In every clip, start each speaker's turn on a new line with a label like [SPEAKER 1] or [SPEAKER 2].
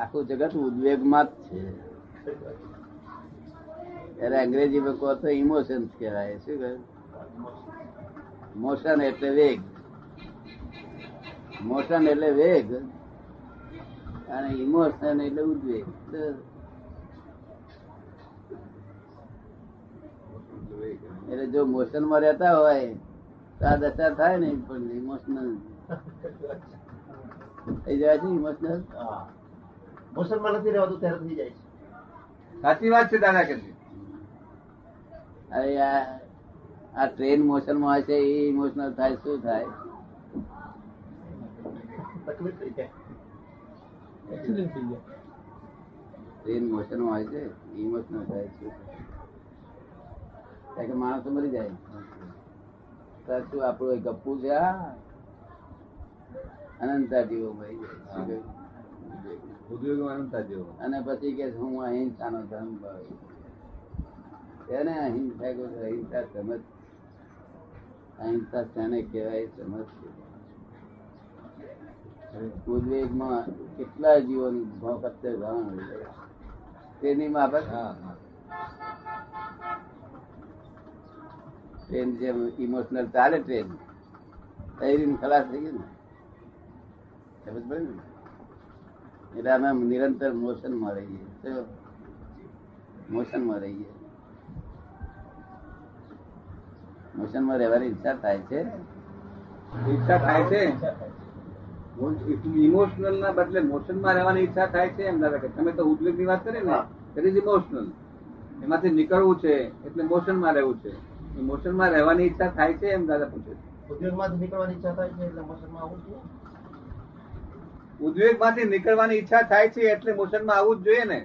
[SPEAKER 1] આખું જગત ઉદ્વેગમાં જ છે. ત્યારે અંગ્રેજીમાં કહો તો ઇમોશન્સ કહેવાય, શું કહે મોશન એટલે વેગ. મોશન એટલે વેગ અને ઇમોશન એટલે ઉદ્વેગ. એટલે જો મોશનમાં રહેતા હોય, તો આ દશા થાય ને પણ ઇમોશનલ થઈ જાય છે ઇમોશનલ
[SPEAKER 2] મોશનમાં નથી રહેવાતું ત્યારે થઈ જાય છે.
[SPEAKER 3] સાચી વાત છે દાદા કે
[SPEAKER 1] અરે આ ટ્રેન મોશનમાં હોય છે એ ઇમોશનલ થાય શું થાય?
[SPEAKER 2] તકલીફ થઈ જાય.
[SPEAKER 1] ટ્રેન મોશનમાં હોય છે ઇમોશનલ થાય શું કારણ કે માણસો મરી જાય. શું આપણું ગપ્પુ છે અનંત અનંતા જીવો મરી જાય અને પછી કે હું અહિંસાનો ધર્મ એને અહિંસા અહિંસા સમજ અહિંસા તેને કહેવાય? સમજ ઉદ્વેગમાં કેટલા જીવોની ભોંકતે ગાણ તેની માફક ટ્રેન જેમ ઇમોશનલ ચાલે ટ્રેન તૈરીને ખલાસ થઈ ગઈ ને. સમજ પડે ને? એટલે અમે નિરંતર મોશનમાં રહીએ મોશન રહીએ. મોશનમાં રહેવાની ઈચ્છા થાય છે?
[SPEAKER 3] ઈચ્છા થાય છે? ઇમોશનલ ના બદલે મોશનમાં રહેવાની ઈચ્છા થાય છે એમ દાદા કે તમે તો ઉદ્વેગની વાત કરી ને? ઇટ ઇઝ ઇમોશનલ એમાંથી નીકળવું છે એટલે મોશનમાં રહેવું છે. મોશનમાં રહેવાની ઈચ્છા થાય છે એમ દાદા પૂછે છે.
[SPEAKER 2] ઉદ્યોગમાંથી નીકળવાની ઈચ્છા થાય છે એટલે મોશનમાં આવું જોઈએ
[SPEAKER 3] ઉદ્વેગમાંથી નીકળવાની ઈચ્છા થાય છે એટલે મોશનમાં આવવું જ જોઈએ ને?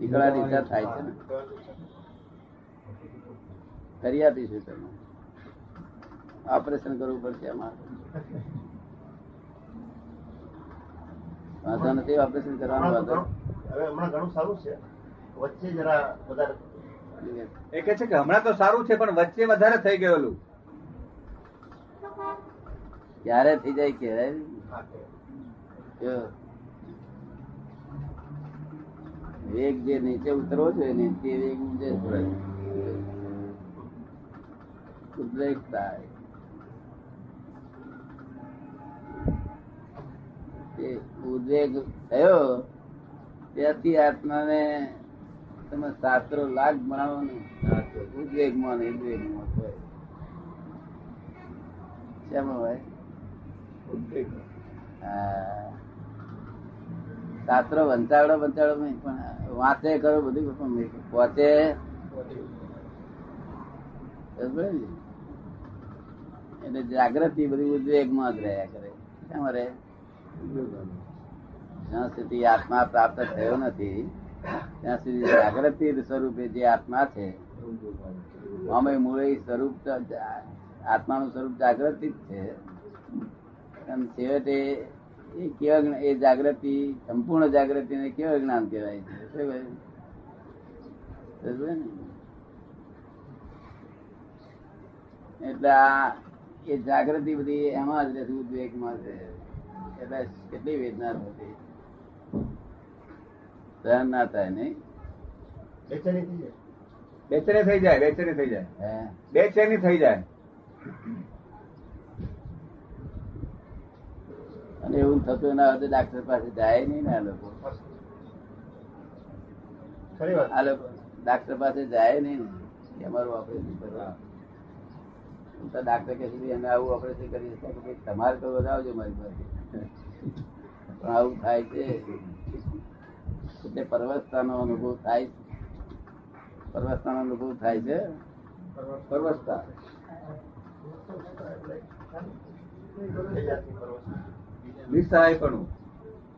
[SPEAKER 1] નીકળવાની ઈચ્છા થાય છે. ને. કરી આપીશું તમે. ઓપરેશન કરવું પડશે અમારે વાંધો નથી ઓપરેશન કરવાનું વાંધો
[SPEAKER 2] હવે હમણાં ઘણું સારું છે. વચ્ચે જરા વધારે
[SPEAKER 3] એ કે છે કે હમણાં તો સારું છે પણ વચ્ચે વધારે થઈ ગયેલું.
[SPEAKER 1] ક્યારે થઈ જાય કહેવાય
[SPEAKER 2] કે.
[SPEAKER 1] વેગ જે નીચે ઉતરવો છે ને તે વેગ ઊંચે છોડાય. ઉદ્વેગ થાય. ત્યાંથી આત્માને તમે શાસ્ત્રો લાખ ભણાવો ને ઉદ્વેગમાં ને ઉદ્વેગમાં હોય. શેમાં હોય? શાસ્ત્રો વંચાવડો વંચાવડો નહીં, પણ વાંચે કરો બધું, પણ એટલે જાગૃતિ બધી ઉદ્વેગમાં જ રહ્યા કરે. કેમ રહે જ્યાં સુધી આત્મા પ્રાપ્ત થયો નથી, ત્યાં સુધી જાગૃતિ સ્વરૂપે જે આત્મા છે અમે મૂળ સ્વરૂપ આત્માનું સ્વરૂપ જાગૃતિ જ છે. અને છેવટે એ કેવા એ જાગૃતિ સંપૂર્ણ જાગૃતિ ને કેવા જ્ઞાન કહેવાય છે? એટલે આ એ જાગૃતિ બધી એમાં જ રહેશે ઉદ્વેગમાં છે એટલે કેટલી વેદના થતી સહન ના થાય નહીં?
[SPEAKER 2] બેચેની થઈ જાય.
[SPEAKER 3] બેચેની થઈ જાય બેચેની થઈ જાય.
[SPEAKER 1] હે?
[SPEAKER 3] બેચેની થઈ જાય.
[SPEAKER 1] અને એવું થતું ના હોય તો ડાક્ટર પાસે જાય નહીં ને આ લોકો. આ લોકો ડાક્ટર પાસે જાય નહીં ને. અમારું ઓપરેશન કરવા તો ડાક્ટર કે સુધી અમે આવું ઓપરેશન કરી શકીએ કે તમારે તો વધાવજો મારી પાસે. પણ આવું થાય છે. એટલે પરવસ્તાનો અનુભવ થાય છે. પરવસતાનો અનુભવ થાય છે.
[SPEAKER 3] પરવસતા
[SPEAKER 2] એ જાતની પરવશ.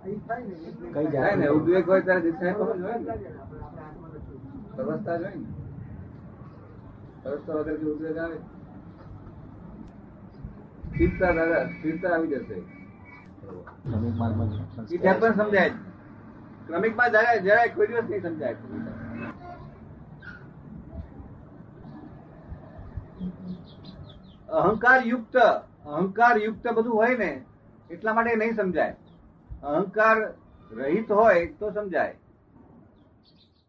[SPEAKER 3] નિસહાયપણું ને ઉદ્વેગ હોય ત્યારે નિસહાયપણું હોય ને. સરસતા જ હોય ને. સરસતા વગર કે ઉદ્વેગ આવે. સ્થિરતા દાદા સ્થિરતા આવી જશે. ત્યાં પણ સમજાય ક્રમિકમાં જરાય જરાય કોઈ દિવસ નહીં સમજાય. અહંકાર યુક્ત અહંકાર યુક્ત બધું હોય ને એટલા માટે નહીં સમજાય. અહંકાર રહિત હોય તો સમજાય.